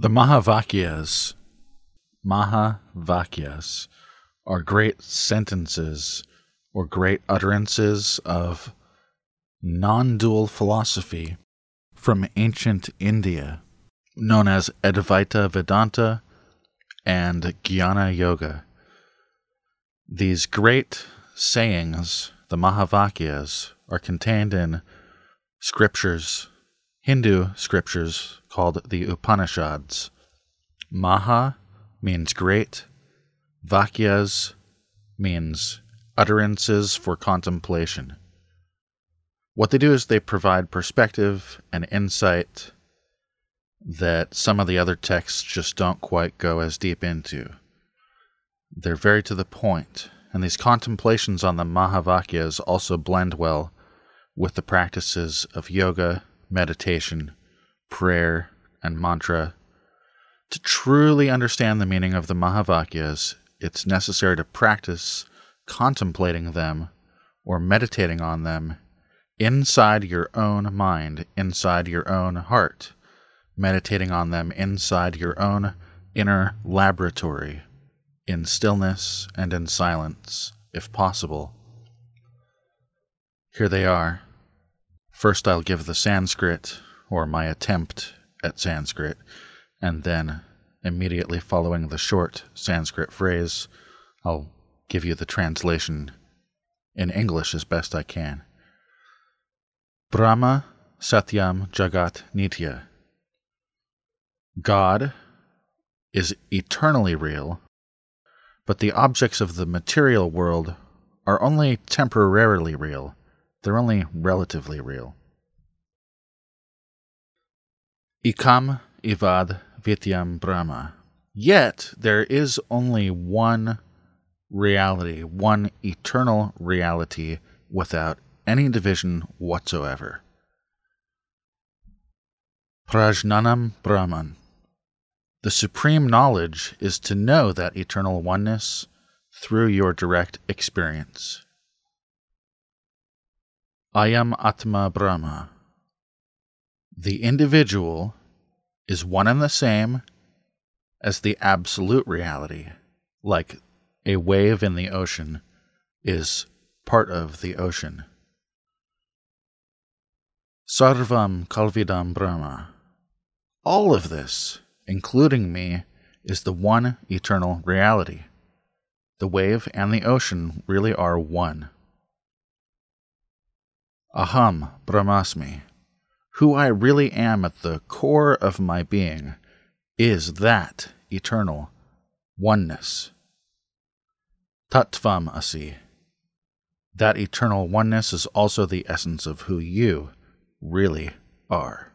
The Mahavakyas, Mahavakyas, are great sentences or great utterances of non dual philosophy from ancient India, known as Advaita Vedanta and Jnana Yoga. These great sayings, the Mahavakyas, are contained in scriptures, Hindu scriptures called the Upanishads. Maha means great, Vakyas means utterances for contemplation. What they do is they provide perspective and insight that some of the other texts just don't quite go as deep into. They're very to the point, and these contemplations on the Mahavakyas also blend well with the practices of yoga, meditation, prayer, and mantra. To truly understand the meaning of the Mahavakyas, it's necessary to practice contemplating them or meditating on them inside your own mind, inside your own heart, meditating on them inside your own inner laboratory, in stillness and in silence, if possible. Here they are. First, I'll give the Sanskrit, or my attempt at Sanskrit, and then, immediately following the short Sanskrit phrase, I'll give you the translation in English as best I can. Brahma Satyam Jagat Mithya. God is eternally real, but the objects of the material world are only temporarily real. They're only relatively real. Ekam Evad Vitiyam Brahma. Yet there is only one reality, one eternal reality without any division whatsoever. Prajnanam Brahman. The supreme knowledge is to know that eternal oneness through your direct experience. Ayam Atma Brahma. The individual is one and the same as the absolute reality, like a wave in the ocean is part of the ocean. Sarvam Khalvidam Brahma. All of this, including me, is the one eternal reality. The wave and the ocean really are one. Aham Brahmasmi. Who I really am at the core of my being is that eternal oneness. Tat Tvam Asi. That eternal oneness is also the essence of who you really are.